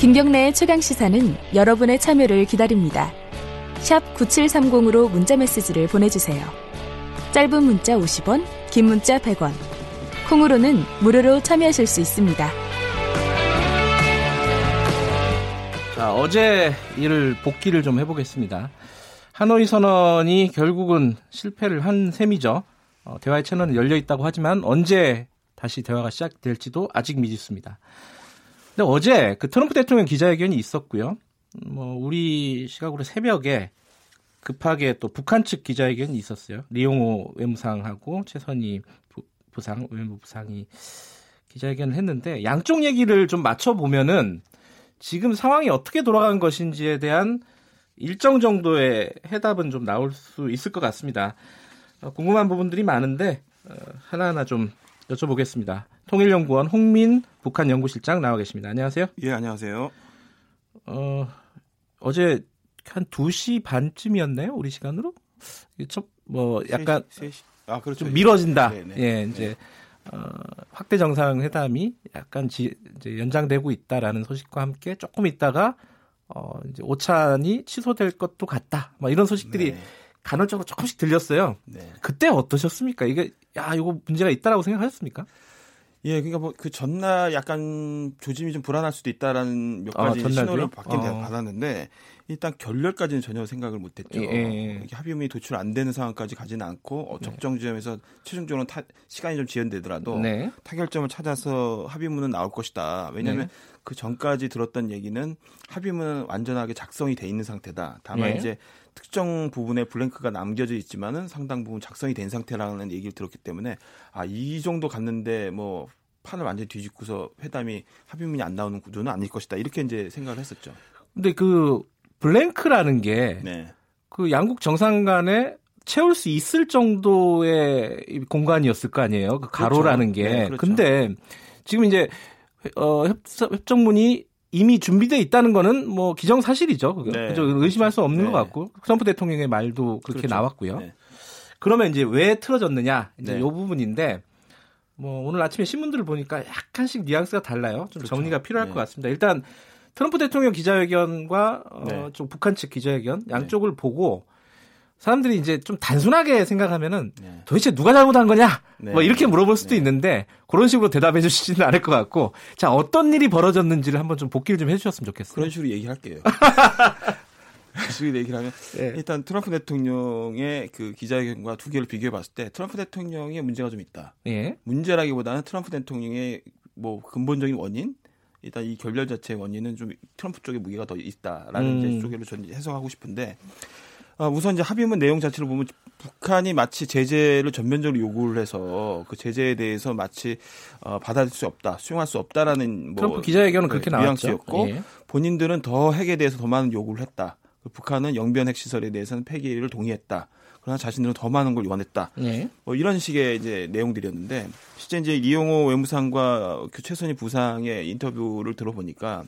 김경래의 최강 시사는 여러분의 참여를 기다립니다. 샵 9730으로 문자 메시지를 보내주세요. 짧은 문자 50원, 긴 문자 100원. 콩으로는 무료로 참여하실 수 있습니다. 자, 어제 일을 복귀를 좀 해보겠습니다. 하노이 선언이 결국은 실패를 한 셈이죠. 어, 대화의 채널은 열려 있다고 하지만 언제 다시 대화가 시작될지도 아직 미지수입니다. 근데 어제 그 트럼프 대통령 기자회견이 있었고요. 뭐 우리 시각으로 새벽에 급하게 또 북한 측 기자회견이 있었어요. 리용호 외무상하고 최선희 부상 외무부상이 기자회견을 했는데 양쪽 얘기를 좀 맞춰 보면은 지금 상황이 어떻게 돌아간 것인지에 대한 일정 정도의 해답은 좀 나올 수 있을 것 같습니다. 어, 궁금한 부분들이 많은데 어, 하나하나 좀 여쭤보겠습니다. 통일연구원 홍민 북한 연구실장 나와 계십니다. 안녕하세요. 예, 안녕하세요. 어, 어제 한 2시 반쯤이었나요? 우리 시간으로? 첫, 뭐, 약간. 3시, 3시. 아, 그렇죠. 좀 미뤄진다. 네네. 네. 예, 이제, 네. 어, 확대 정상회담이 약간 지, 이제 연장되고 있다라는 소식과 함께 조금 있다가, 어, 이제 오찬이 취소될 것도 같다. 막 이런 소식들이 네. 간헐적으로 조금씩 들렸어요. 네. 그때 어떠셨습니까? 이게, 야, 이거 문제가 있다라고 생각하셨습니까? 예, 그러니까 뭐 그 전날 약간 조짐이 좀 불안할 수도 있다라는 몇 아, 가지 아, 신호를 받긴 어. 받았는데 일단 결렬까지는 전혀 생각을 못했죠. 예, 예. 합의문이 도출 안 되는 상황까지 가지는 않고 어, 네. 적정 지점에서 최종적으로 타, 시간이 좀 지연되더라도 네. 타결점을 찾아서 합의문은 나올 것이다. 왜냐하면 네. 그 전까지 들었던 얘기는 합의문은 완전하게 작성이 돼 있는 상태다. 다만 네. 이제 특정 부분에 블랭크가 남겨져 있지만은 상당 부분 작성이 된 상태라는 얘기를 들었기 때문에 아 이 정도 갔는데 뭐 판을 완전히 뒤집고서 회담이 합의문이 안 나오는 구조는 아닐 것이다 이렇게 이제 생각을 했었죠. 근데 그 블랭크라는 게그 네. 그 양국 정상 간에 채울 수 있을 정도의 공간이었을 거 아니에요. 그 가로라는 그렇죠. 게. 네, 그렇죠. 근데 지금 이제 어 협정문이 이미 준비돼 있다는 거는 뭐 기정사실이죠. 그거. 네. 의심할 수 없는 네. 것 같고 트럼프 대통령의 말도 그렇게 그렇죠. 나왔고요. 네. 그러면 이제 왜 틀어졌느냐 이제 네. 요 부분인데 뭐 오늘 아침에 신문들을 보니까 약간씩 뉘앙스가 달라요. 좀 그렇죠. 정리가 필요할 네. 것 같습니다. 일단 트럼프 대통령 기자회견과 어, 네. 좀 북한 측 기자회견 양쪽을 보고 사람들이 이제 좀 단순하게 생각하면은 네. 도대체 누가 잘못한 거냐? 네. 뭐 이렇게 물어볼 수도 네. 있는데 그런 식으로 대답해 주시지는 않을 것 같고 자 어떤 일이 벌어졌는지를 한번 좀 복기를 좀 해주셨으면 좋겠어요. 그런 식으로 얘기할게요. 식으로 얘기를 하면 네. 일단 트럼프 대통령의 그 기자회견과 두 개를 비교해 봤을 때 트럼프 대통령의 문제가 좀 있다. 예. 문제라기보다는 트럼프 대통령의 뭐 근본적인 원인 일단 이 결렬 자체의 원인은 좀 트럼프 쪽에 무게가 더 있다라는 음. 이제 쪽으로 저는 해석하고 싶은데 어, 우선 이제 합의문 내용 자체를 보면 북한이 마치 제재를 전면적으로 요구를 해서 그 제재에 대해서 마치 어, 받아들일 수 없다, 수용할 수 없다라는 뭐 기자회견은 그렇게 나왔죠. 예. 본인들은 더 핵에 대해서 더 많은 요구를 했다. 그 북한은 영변 핵 시설에 대해서는 폐기를 동의했다. 그러나 자신들은 더 많은 걸 원했다. 예. 뭐 이런 식의 이제 내용들이었는데 실제 이제 이용호 외무상과 그 최선희 부상의 인터뷰를 들어보니까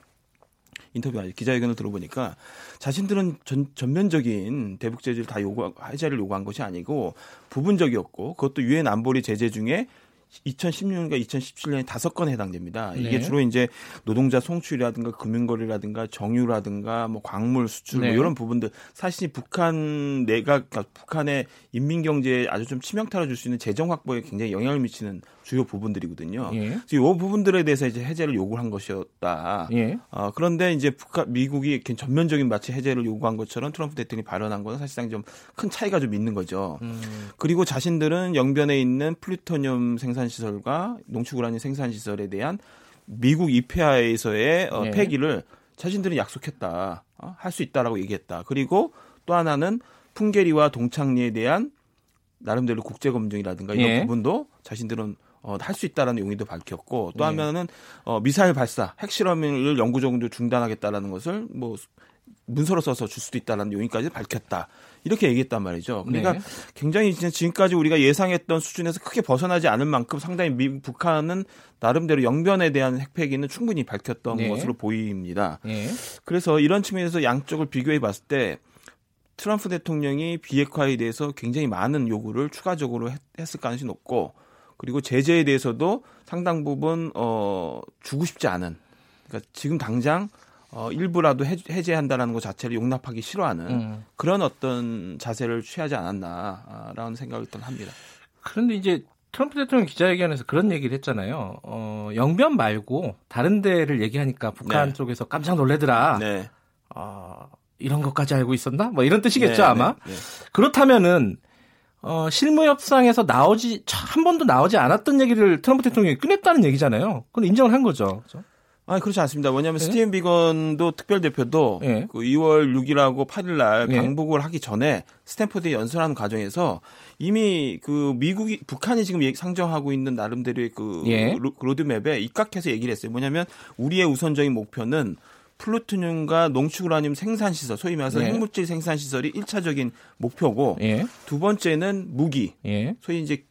인터뷰 아니 기자회견을 들어보니까 자신들은 전, 전면적인 대북 제재를 다 요구 해제를 요구한 것이 아니고 부분적이었고 그것도 유엔 안보리 제재 중에 2016년과 2017년에 다섯 건에 해당됩니다. 이게 네. 주로 이제 노동자 송출이라든가 금융거래라든가 정유라든가 뭐 광물 수출 뭐 네. 뭐 이런 부분들 사실 북한 내각 그러니까 북한의 인민 경제에 아주 좀 치명타를 줄 수 있는 재정 확보에 굉장히 영향을 미치는 주요 부분들이거든요. 예. 그래서 이 부분들에 대해서 이제 해제를 요구한 것이었다. 예. 어, 그런데 이제 북한 미국이 전면적인 마치 해제를 요구한 것처럼 트럼프 대통령이 발언한 것은 사실상 좀 큰 차이가 좀 있는 거죠. 음. 그리고 자신들은 영변에 있는 플루토늄 생산 시설과 농축 우라늄 생산 시설에 대한 미국 입회하에서의 어, 예. 폐기를 자신들은 약속했다. 어, 할수 있다라고 얘기했다. 그리고 또 하나는 풍계리와 동창리에 대한 나름대로 국제 검증이라든가 이런 예. 부분도 자신들은 어, 할 수 있다라는 용의도 밝혔고 또 예. 하면은 어, 미사일 발사, 핵실험을 영구적으로 중단하겠다라는 것을 뭐 문서로 써서 줄 수도 있다라는 용의까지 밝혔다. 이렇게 얘기했단 말이죠. 그러니까 네. 굉장히 지금까지 우리가 예상했던 수준에서 크게 벗어나지 않을 만큼 상당히 미, 북한은 나름대로 영변에 대한 핵폐기는 충분히 밝혔던 네. 것으로 보입니다. 네. 그래서 이런 측면에서 양쪽을 비교해 봤을 때 트럼프 대통령이 비핵화에 대해서 굉장히 많은 요구를 추가적으로 했, 을 가능성이 높고 그리고 제재에 대해서도 상당 부분 어 주고 싶지 않은 그러니까 지금 당장 어, 일부라도 해제, 한다라는 것 자체를 용납하기 싫어하는 음. 그런 어떤 자세를 취하지 않았나라는 생각을 일단 합니다. 그런데 이제 트럼프 대통령 기자회견에서 그런 얘기를 했잖아요. 어, 영변 말고 다른 데를 얘기하니까 북한 네. 쪽에서 깜짝 놀래더라. 네. 어, 이런 것까지 알고 있었나? 뭐 이런 뜻이겠죠, 네, 아마. 네, 네. 그렇다면은 어, 실무 협상에서 나오지 한 번도 나오지 않았던 얘기를 트럼프 대통령이 꺼냈다는 얘기잖아요. 그건 인정을 한 거죠. 그렇죠? 아, 그렇지 않습니다. 왜냐하면 네? 스티븐 비건도 특별 대표도 네. 그 2월 6일하고 8일날 네. 방북을 하기 전에 스탠포드에 연설하는 과정에서 이미 그 미국이 북한이 지금 상정하고 있는 나름대로의 그 예. 로드맵에 입각해서 얘기를 했어요. 뭐냐면 우리의 우선적인 목표는 플루토늄과 농축우라늄 생산 시설, 소위 말해서 예. 핵물질 생산 시설이 1차적인 목표고 예. 두 번째는 무기. 예. 소위 이제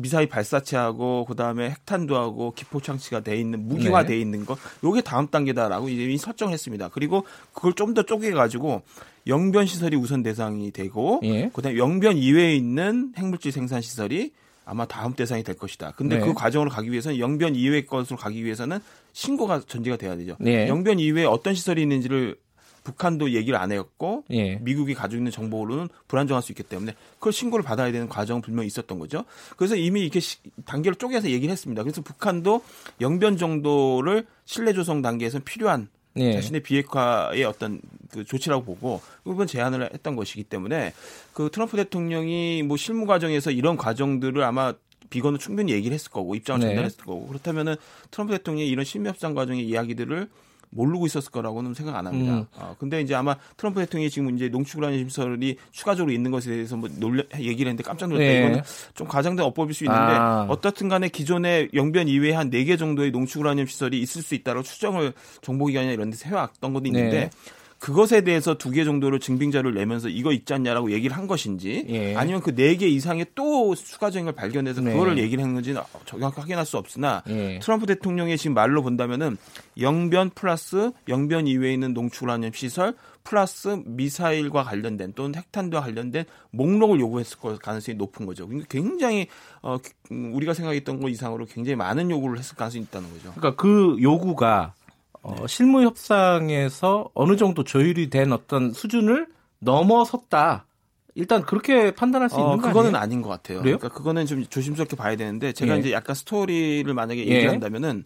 미사일 발사체하고 그다음에 핵탄두 하고 기포 장치가 돼 있는 무기화 네. 돼 있는 거 요게 다음 단계다라고 이미 설정을 했습니다. 그리고 그걸 좀 더 쪼개 가지고 영변 시설이 우선 대상이 되고 예. 그다음에 영변 이외에 있는 핵물질 생산 시설이 아마 다음 대상이 될 것이다. 근데 네. 그 과정으로 가기 위해서는 영변 이외의 것으로 가기 위해서는 신고가 전제가 돼야 되죠. 네. 영변 이외에 어떤 시설이 있는지를 북한도 얘기를 안 했고 예. 미국이 가지고 있는 정보로는 불안정할 수 있기 때문에 그걸 신고를 받아야 되는 과정은 분명히 있었던 거죠. 그래서 이미 이렇게 단계를 쪼개서 얘기를 했습니다. 그래서 북한도 영변 정도를 신뢰 조성 단계에서 필요한 예. 자신의 비핵화의 어떤 그 조치라고 보고 이번 제안을 했던 것이기 때문에 그 트럼프 대통령이 뭐 실무 과정에서 이런 과정들을 아마 비건은 충분히 얘기를 했을 거고 입장을 네. 전달했을 거고 그렇다면은 트럼프 대통령이 이런 실무 협상 과정의 이야기들을 모르고 있었을 거라고는 생각 안 합니다. 음. 어, 근데 이제 아마 트럼프 대통령이 지금 이제 농축우라늄 시설이 추가적으로 있는 것에 대해서 뭐 놀래 얘기를 했는데 깜짝 놀랐다. 네. 이거는 좀 과장된 어법일 수 있는데 아. 어떻든 간에 기존의 영변 이외에 한 4개 정도의 농축우라늄 시설이 있을 수 있다고 추정을 정보기관이나 이런 데서 해왔던 것도 있는데 네. 그것에 대해서 두 개 정도로 증빙자를 내면서 이거 있지 않냐라고 얘기를 한 것인지 예. 아니면 그 네 개 이상의 또 추가적인 걸 발견해서 네. 그거를 얘기를 한 건지는 정확히 확인할 수 없으나 예. 트럼프 대통령의 지금 말로 본다면은 영변 플러스 영변 이외에 있는 농축우라늄 시설 플러스 미사일과 관련된 또는 핵탄두와 관련된 목록을 요구했을 가능성이 높은 거죠. 그러니까 굉장히 어, 우리가 생각했던 것 이상으로 굉장히 많은 요구를 했을 가능성이 있다는 거죠. 그러니까 그 요구가 어, 실무 협상에서 어느 정도 조율이 된 어떤 수준을 넘어섰다. 일단 그렇게 판단할 수 어, 있는 거 그거는 아니에요? 아닌 것 같아요. 그래요? 그러니까 그거는 좀 조심스럽게 봐야 되는데 제가 예. 이제 약간 스토리를 만약에 예. 얘기한다면은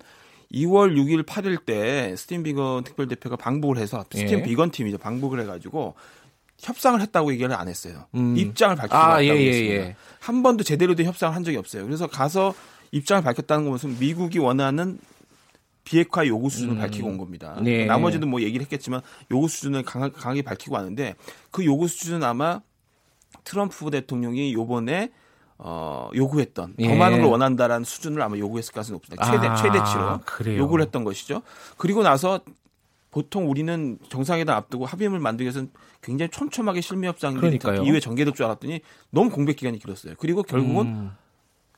2월 6일 8일 때 스티븐 비건 특별 대표가 방북을 해서 스팀 예. 비건 팀이죠. 방북을 해가지고 협상을 했다고 얘기를 안 했어요. 음. 입장을 밝히고 아, 왔다고 예, 예, 했습니다. 예. 한 번도 제대로 된 협상을 한 적이 없어요. 그래서 가서 입장을 밝혔다는 것은 미국이 원하는 비핵화 요구 수준을 음. 밝히고 온 겁니다. 네. 나머지도 뭐 얘기를 했겠지만 요구 수준을 강하게, 강하 게 밝히고 왔는데 그 요구 수준은 아마 트럼프 대통령이 요번에 어, 요구했던 예. 더 많은 걸 원한다라는 수준을 아마 요구했을 가능성이 높습니다. 최대 아, 최대치로 그래요. 요구를 했던 것이죠. 그리고 나서 보통 우리는 정상회담 앞두고 합의문을 만들기 위해서는 굉장히 촘촘하게 실무 협상이 이후에 전개될 줄 알았더니 너무 공백 기간이 길었어요. 그리고 결국은 음.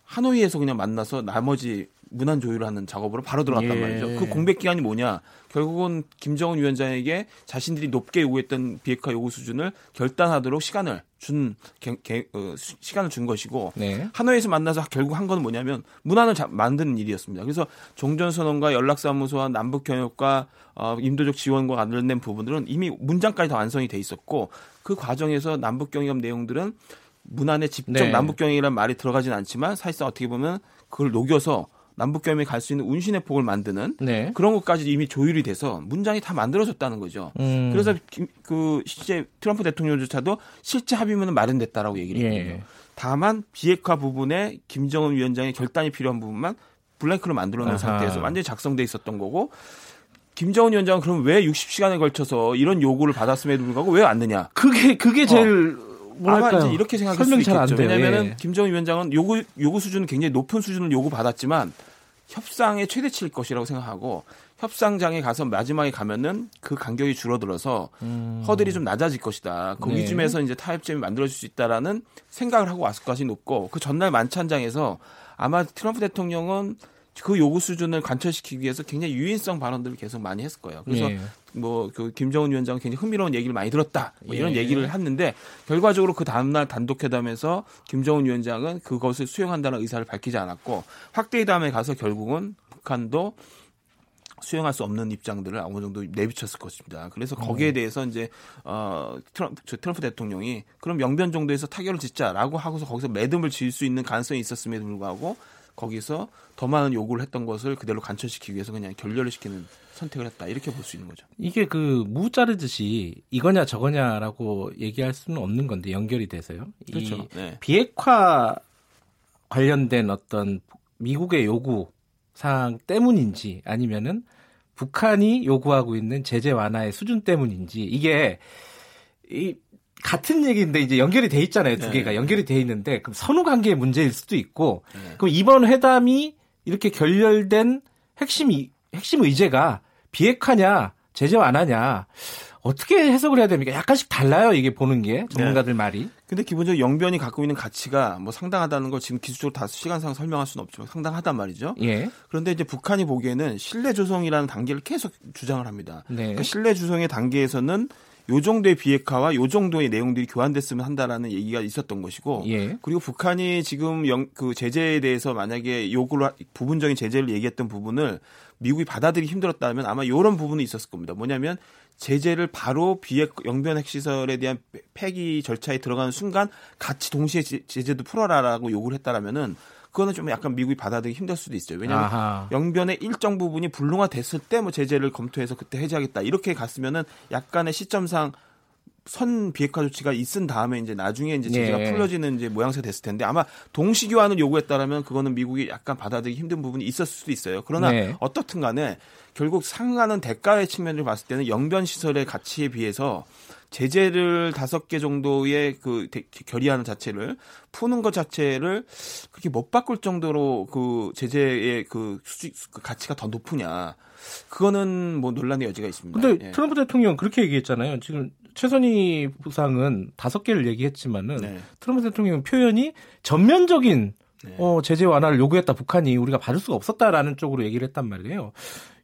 하노이에서 그냥 만나서 나머지 문안 조율하는 작업으로 바로 들어갔단 예. 말이죠. 그 공백 기간이 뭐냐? 결국은 김정은 위원장에게 자신들이 높게 요구했던 비핵화 요구 수준을 결단하도록 시간을 준 개, 개, 어, 시간을 준 것이고 네. 하노이에서 만나서 결국 한 건 뭐냐면 문안을 자, 만드는 일이었습니다. 그래서 종전선언과 연락사무소와 남북 경협과 어, 인도적 지원과 관련된 부분들은 이미 문장까지 다 완성이 돼 있었고 그 과정에서 남북 경협 내용들은 문안에 직접 네. 남북 경협이라는 말이 들어가진 않지만 사실상 어떻게 보면 그걸 녹여서 남북경협에 갈수 있는 운신의 폭을 만드는 네. 그런 것까지 이미 조율이 돼서 문장이 다 만들어졌다는 거죠. 음. 그래서 그 실제 트럼프 대통령조차도 실제 합의문은 마련됐다라고 얘기를 예. 했거든요. 예. 다만 비핵화 부분에 김정은 위원장의 결단이 필요한 부분만 블랭크로 만들어 놓은 상태에서 완전히 작성돼 있었던 거고 김정은 위원장은 그럼 왜 60시간에 걸쳐서 이런 요구를 받았음에도 불구하고 왜 왔느냐? 그게 그게 어. 제일 어. 뭐랄까요? 아마 이제 이렇게 생각할 수 있겠죠. 왜냐하면은 예. 김정은 위원장은 요구 요구 수준은 굉장히 높은 수준을 요구 받았지만 협상의 최대치일 것이라고 생각하고 협상장에 가서 마지막에 가면은 그 간격이 줄어들어서 음. 허들이 좀 낮아질 것이다. 거기쯤에서 네. 이제 타협점이 만들어질 수 있다라는 생각을 하고 왔을 것이 높고 그 전날 만찬장에서 아마 트럼프 대통령은 그 요구 수준을 관철시키기 위해서 굉장히 유인성 발언들을 계속 많이 했을 거예요. 그래서 예. 뭐그 김정은 위원장은 굉장히 흥미로운 얘기를 많이 들었다. 뭐 이런 예. 얘기를 했는데 결과적으로 그 다음 날 단독 회담에서 김정은 위원장은 그것을 수용한다는 의사를 밝히지 않았고 확대회담에 가서 결국은 북한도 수용할 수 없는 입장들을 어느 정도 내비쳤을 것입니다. 그래서 거기에 음. 대해서 이제 어 트럼프, 트럼프 대통령이 그럼 영변 정도에서 타결을 짓자라고 하고서 거기서 매듭을 지을 수 있는 가능성이 있었음에도 불구하고 거기서 더 많은 요구를 했던 것을 그대로 간철시키기 위해서 그냥 결렬을 시키는 선택을 했다 이렇게 볼 수 있는 거죠. 이게 그 무 자르듯이 이거냐 저거냐라고 얘기할 수는 없는 건데 연결이 돼서요. 그렇죠. 네. 비핵화 관련된 어떤 미국의 요구 사항 때문인지 아니면은 북한이 요구하고 있는 제재 완화의 수준 때문인지 이게 이 같은 얘기인데 이제 연결이 돼 있잖아요. 두 네. 개가 연결이 돼 있는데 그럼 선후 관계의 문제일 수도 있고 네. 그럼 이번 회담이 이렇게 결렬된 핵심 이 핵심 의제가 비핵화냐 제재 완화냐 어떻게 해석을 해야 됩니까? 약간씩 달라요 이게 보는 게 전문가들 네. 말이. 근데 기본적으로 영변이 갖고 있는 가치가 뭐 상당하다는 걸 지금 기술적으로 다 시간상 설명할 수는 없지만 상당하단 말이죠. 예. 그런데 이제 북한이 보기에는 신뢰 조성이라는 단계를 계속 주장을 합니다. 네. 그러니까 신뢰 조성의 단계에서는 요 정도의 비핵화와 요 정도의 내용들이 교환됐으면 한다라는 얘기가 있었던 것이고 예. 그리고 북한이 지금 영, 그 제재에 대해서 만약에 요구를 부분적인 제재를 얘기했던 부분을 미국이 받아들이기 힘들었다면 아마 이런 부분이 있었을 겁니다. 뭐냐면 제재를 바로 비핵 영변 핵시설에 대한 폐기 절차에 들어가는 순간 같이 동시에 제재도 풀어라라고 요구를 했다라면은 그거는 좀 약간 미국이 받아들이기 힘들 수도 있어요. 왜냐하면 아하. 영변의 일정 부분이 불능화 됐을 때 뭐 제재를 검토해서 그때 해제하겠다 이렇게 갔으면은 약간의 시점상 선 비핵화 조치가 있은 다음에 이제 나중에 이제 제재가 예. 풀려지는 이제 모양새 됐을 텐데 아마 동시 교환을 요구했다라면 그거는 미국이 약간 받아들이기 힘든 부분이 있었을 수도 있어요. 그러나 네. 어떻든 간에 결국 상하는 대가의 측면을 봤을 때는 영변 시설의 가치에 비해서 제재를 다섯 개 정도의 그 결의하는 자체를 푸는 것 자체를 그렇게 못 바꿀 정도로 그 제재의 그 수지 그 가치가 더 높으냐 그거는 뭐 논란의 여지가 있습니다. 근데 예. 트럼프 대통령 그렇게 얘기했잖아요. 지금 최선희 부상은 다섯 개를 얘기했지만은 네. 트럼프 대통령 표현이 전면적인 네. 어, 제재 완화를 요구했다 북한이 우리가 받을 수가 없었다라는 쪽으로 얘기를 했단 말이에요.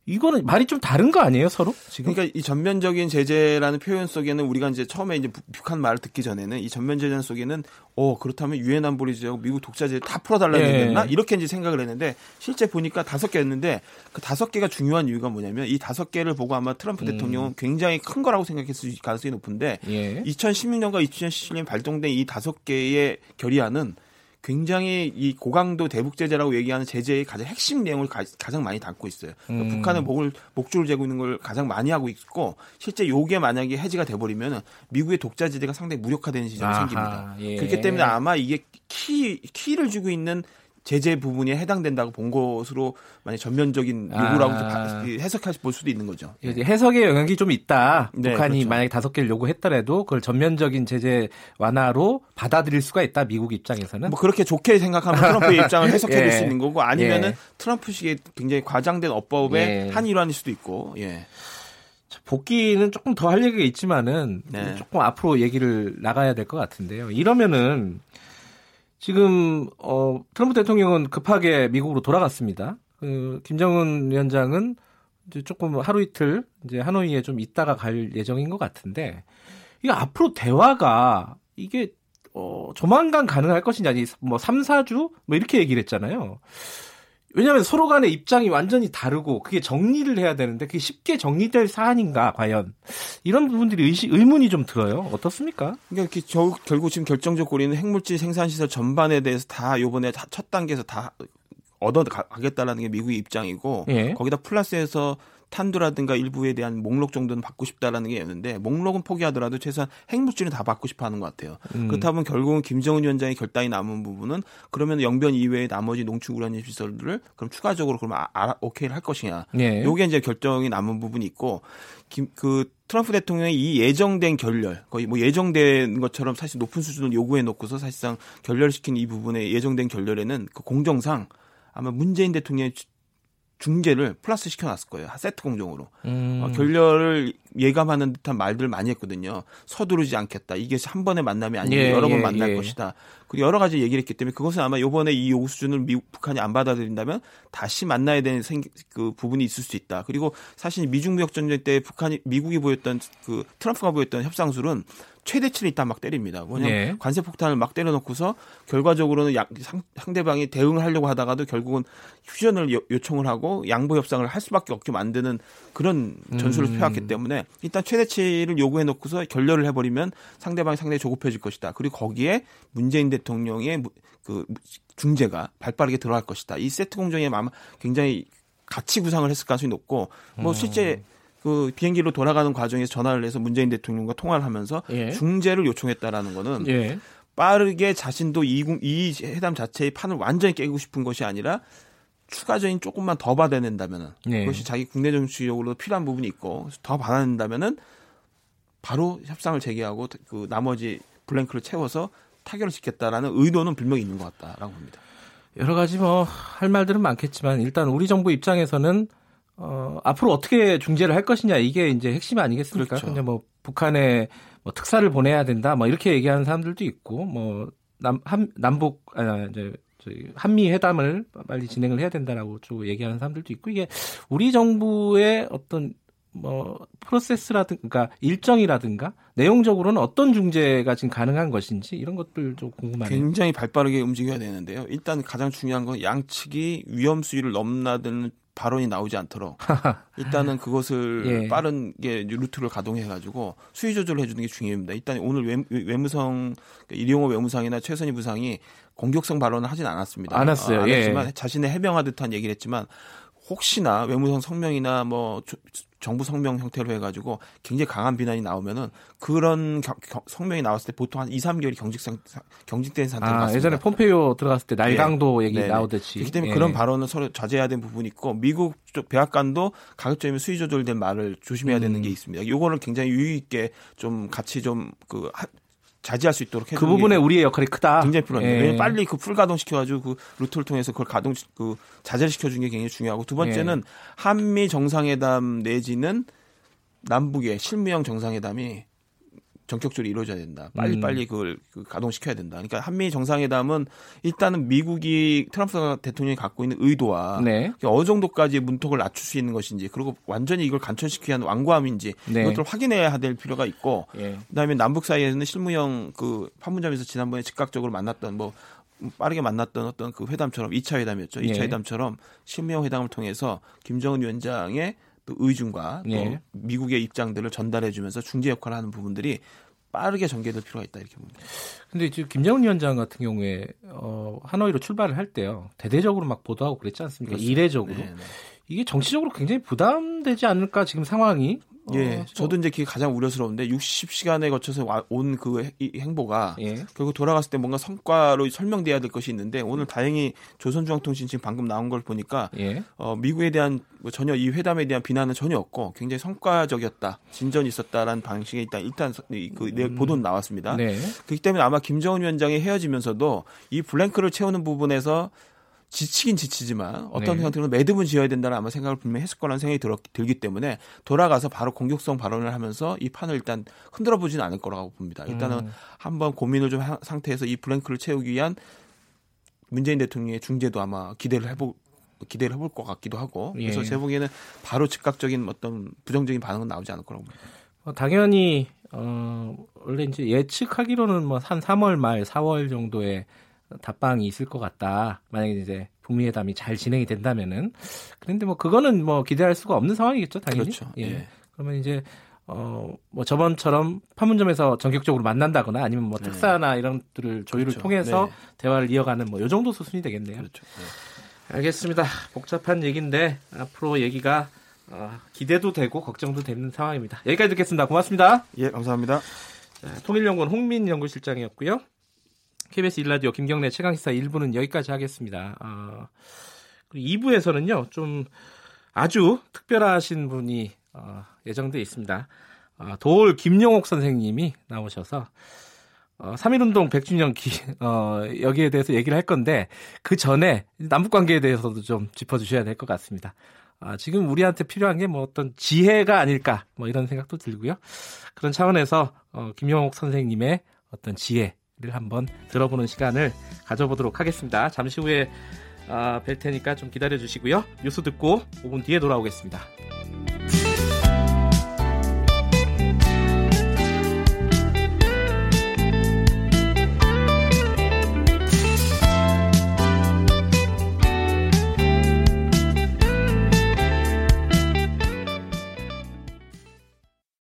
이거는 말이 좀 다른 거 아니에요, 서로? 지금? 그러니까 이 전면적인 제재라는 표현 속에는 우리가 이제 처음에 이제 북한 말을 듣기 전에는 이 전면 제재 속에는 어, 그렇다면 유엔 안보리 제하고 미국 독자제 다 풀어달라는 예. 얘기였나? 이렇게 이제 생각을 했는데 실제 보니까 다섯 개였는데 그 다섯 개가 중요한 이유가 뭐냐면 이 다섯 개를 보고 아마 트럼프 음. 대통령은 굉장히 큰 거라고 생각했을 가능성이 높은데 예. 2016년과 2017년 발동된 이 다섯 개의 결의안은 굉장히 이 고강도 대북 제재라고 얘기하는 제재의 가장 핵심 내용을 가, 장 많이 담고 있어요. 그러니까 음. 북한의 목을 목줄을 재고 있는 걸 가장 많이 하고 있고 실제 요게 만약에 해지가 돼버리면 미국의 독자 제재가 상당히 무력화되는 시점이 아하, 생깁니다. 예. 그렇기 때문에 아마 이게 키 키를 주고 있는 제재 부분에 해당된다고 본 것으로 만약 전면적인 요구라고 아. 해석할 볼 수도 있는 거죠. 예, 해석의 영향이 좀 있다. 네, 북한이 그렇죠. 만약 다섯 개를 요구했더라도 그걸 전면적인 제재 완화로 받아들일 수가 있다. 미국 입장에서는. 뭐 그렇게 좋게 생각하면 트럼프의 입장을 해석해 볼수 있는 거고 아니면은 예. 트럼프식의 굉장히 과장된 어법의 예. 한 일환일 수도 있고. 예. 복귀는 조금 더 할 얘기가 있지만은 네. 조금 앞으로 얘기를 나가야 될 것 같은데요. 이러면은 지금 어 트럼프 대통령은 급하게 미국으로 돌아갔습니다. 그 김정은 위원장은 이제 조금 하루 이틀 이제 하노이에 좀 있다가 갈 예정인 것 같은데 이게 앞으로 대화가 이게 어 조만간 가능할 것이냐 아니 뭐 3, 4주 뭐 이렇게 얘기를 했잖아요. 왜냐하면 서로 간의 입장이 완전히 다르고 그게 정리를 해야 되는데 그게 쉽게 정리될 사안인가 과연 이런 부분들이 의식, 의문이 좀 들어요. 어떻습니까? 그러니까 저, 결국 지금 결정적 고리는 핵물질 생산 시설 전반에 대해서 다 요번에 다첫 단계에서 다 얻어 가겠다라는 게 미국의 입장이고 예. 거기다 플러스해서 탄두라든가 일부에 대한 목록 정도는 받고 싶다라는 게였는데 목록은 포기하더라도 최소한 핵물질은 다 받고 싶어 하는 것 같아요. 음. 그렇다 보면 결국은 김정은 위원장의 결단이 남은 부분은 그러면 영변 이외의 나머지 농축 우라늄 시설들을 그럼 추가적으로 그럼 아, 아, 오케이를 할 것이냐. 네. 요게 이제 결정이 남은 부분이 있고 김, 그 트럼프 대통령이 이 예정된 결렬 거의 뭐 예정된 것처럼 사실 높은 수준을 요구해 놓고서 사실상 결렬시킨 이 부분에 예정된 결렬에는 그 공정상 아마 문재인 대통령의 중계를 플러스 시켜놨을 거예요. 세트 공정으로. 음. 어, 결렬을 예감하는 듯한 말들 많이 했거든요. 서두르지 않겠다. 이게 한 번의 만남이 아니고 예, 여러 번 예, 만날 예. 것이다. 그리고 여러 가지 얘기를 했기 때문에 그것은 아마 요번에 이 요구 수준을 미국, 북한이 안 받아들인다면 다시 만나야 되는 생, 그 부분이 있을 수 있다. 그리고 사실 미중 무역 전쟁 때 북한이 미국이 보였던 그 트럼프가 보였던 협상술은 최대치를 일단 막 때립니다. 뭐냐 네. 관세 폭탄을 막 때려놓고서 결과적으로는 양, 상, 상대방이 대응을 하려고 하다가도 결국은 휴전을 요, 청을 하고 양보 협상을 할 수밖에 없게 만드는 그런 전술을 음. 펴왔기 때문에 일단 최대치를 요구해 놓고서 결렬을 해버리면 상대방이 상당히 조급해질 것이다. 그리고 거기에 문재인 대통령의 그 중재가 발빠르게 들어갈 것이다. 이 세트 공정에 아마 굉장히 같이 구상을 했을 가능성이 높고 뭐 음. 실제 그 비행기로 돌아가는 과정에서 전화를 해서 문재인 대통령과 통화를 하면서 예. 중재를 요청했다라는 거는 예. 빠르게 자신도 이, 이 회담 자체의 판을 완전히 깨고 싶은 것이 아니라 추가적인 조금만 더 받아낸다면은 예. 그것이 자기 국내 정치적으로 필요한 부분이 있고 더 받아낸다면은 바로 협상을 재개하고 그 나머지 블랭크를 채워서 타결을 짓겠다라는 의도는 분명히 있는 것 같다라고 봅니다. 여러 가지 뭐 할 말들은 많겠지만 일단 우리 정부 입장에서는 어, 앞으로 어떻게 중재를 할 것이냐 이게 이제 핵심 아니겠습니까? 그렇죠. 근데 뭐 북한에 뭐 특사를 보내야 된다 뭐 이렇게 얘기하는 사람들도 있고 뭐 남, 한, 남북 아, 이제 한미 회담을 빨리 진행을 해야 된다라고 좀 얘기하는 사람들도 있고 이게 우리 정부의 어떤 뭐 프로세스라든가 그러니까 일정이라든가 내용적으로는 어떤 중재가 지금 가능한 것인지 이런 것들 좀 궁금하네요. 굉장히 발빠르게 움직여야 되는데요. 일단 가장 중요한 건 양측이 위험 수위를 넘나드는 발언이 나오지 않도록 일단은 그것을 예. 빠른 게 루트를 가동해 가지고 수위 조절을 해주는 게 중요합니다. 일단 오늘 외, 외무성 그러니까 이용호 외무상이나 최선희 부상이 공격성 발언을 하진 않았습니다. 않았어요. 어, 안 했지만 예. 자신의 해명하 듯한 얘기를 했지만 혹시나 외무성 성명이나 뭐 정부 성명 형태로 해가지고 굉장히 강한 비난이 나오면은 그런 겨, 겨, 성명이 나왔을 때 보통 한 2, 3개월이 경직 상 경직된 상태로 아, 예전에 폼페이오 들어갔을 때 날강도 네. 얘기 네네. 나오듯이 그렇기 때문에 예. 그런 발언은 서로 자제해야 되는 부분이 있고 미국 쪽 백악관도 가급적이면 수위 조절된 말을 조심해야 되는 음. 게 있습니다. 요거를 굉장히 유의 있게 좀 같이 좀그 자제할 수 있도록 그 부분에 우리의 역할이 크다. 굉장히 필요합니다. 예. 빨리 그 풀 가동 시켜가지고 그 루트를 통해서 그걸 가동 그 자제를 시켜주는 게 굉장히 중요하고 두 번째는 예. 한미 정상회담 내지는 남북의 실무형 정상회담이 전격적으로 이루어져야 된다. 빨리 음. 빨리 그걸 그 가동시켜야 된다. 그러니까 한미 정상회담은 일단은 미국이 트럼프 대통령이 갖고 있는 의도와 네. 어느 정도까지 문턱을 낮출 수 있는 것인지 그리고 완전히 이걸 간천시키기 위한 완고함인지 네. 이것들을 확인해야 될 필요가 있고 예. 그다음에 남북 사이에는 실무형 그 판문점에서 지난번에 즉각적으로 만났던 뭐 빠르게 만났던 어떤 그 회담처럼 2차 회담이었죠. 2차 예. 회담처럼 실무형 회담을 통해서 김정은 위원장의 또 의중과 또 예. 미국의 입장들을 전달해주면서 중재 역할을 하는 부분들이 빠르게 전개될 필요가 있다 이렇게 봅니다. 근데 지금 김정은 위원장 같은 경우에 어, 하노이로 출발을 할 때요 대대적으로 막 보도하고 그랬지 않습니까? 그렇습니다. 이례적으로 네, 네. 이게 정치적으로 굉장히 부담되지 않을까 지금 상황이 예, 어, 저도 이제 그게 가장 우려스러운데 60시간에 거쳐서 온 그 행보가 예. 결국 돌아갔을 때 뭔가 성과로 설명돼야 될 것이 있는데 오늘 다행히 조선중앙통신 지금 방금 나온 걸 보니까 예. 어, 미국에 대한 뭐 전혀 이 회담에 대한 비난은 전혀 없고 굉장히 성과적이었다, 진전이 있었다라는 방식의 일단 일단 그 음. 보도는 나왔습니다. 네. 그렇기 때문에 아마 김정은 위원장이 헤어지면서도 이 블랭크를 채우는 부분에서 지치긴 지치지만 어떤 네. 형태로 매듭은 지어야 된다는 아마 생각을 분명히 했을 거라는 생각이 들, 들기 때문에 돌아가서 바로 공격성 발언을 하면서 이 판을 일단 흔들어 보지는 않을 거라고 봅니다. 일단은 음. 한번 고민을 좀한 상태에서 이 블랭크를 채우기 위한 문재인 대통령의 중재도 아마 기대를 해보 기대를 해볼 것 같기도 하고 예. 그래서 제 보기에는 바로 즉각적인 어떤 부정적인 반응은 나오지 않을 거라고 봅니다. 어, 당연히 어, 원래 이제 예측하기로는 뭐 한 3월 말 4월 정도에 답방이 있을 것 같다. 만약에 이제 북미 회담이 잘 진행이 된다면은 그런데 뭐 그거는 뭐 기대할 수가 없는 상황이겠죠, 당연히. 그렇죠. 예. 예. 그러면 이제 어, 뭐 저번처럼 판문점에서 전격적으로 만난다거나 아니면 뭐 네. 특사나 이런 것들을 조율을 그렇죠. 통해서 네. 대화를 이어가는 뭐 요 정도 수순이 되겠네요. 그렇죠. 네. 알겠습니다. 복잡한 얘기인데 앞으로 얘기가 어, 기대도 되고 걱정도 되는 상황입니다. 여기까지 듣겠습니다. 고맙습니다. 예, 감사합니다. 자, 통일연구원 홍민 연구실장이었고요. KBS 일라디오 김경래 최강시사 1부는 여기까지 하겠습니다. 어, 그리고 2부에서는요, 좀 아주 특별하신 분이 어, 예정돼 있습니다. 어, 도올 김용옥 선생님이 나오셔서 어, 3.1운동 100주년 기, 어, 여기에 대해서 얘기를 할 건데 그 전에 남북관계에 대해서도 좀 짚어주셔야 될 것 같습니다. 아, 지금 우리한테 필요한 게 뭐 어떤 지혜가 아닐까 뭐 이런 생각도 들고요. 그런 차원에서 어, 김용옥 선생님의 어떤 지혜 를 한번 들어보는 시간을 가져보도록 하겠습니다. 잠시 후에 아, 뵐 테니까 좀 기다려 주시고요. 뉴스 듣고 5분 뒤에 돌아오겠습니다.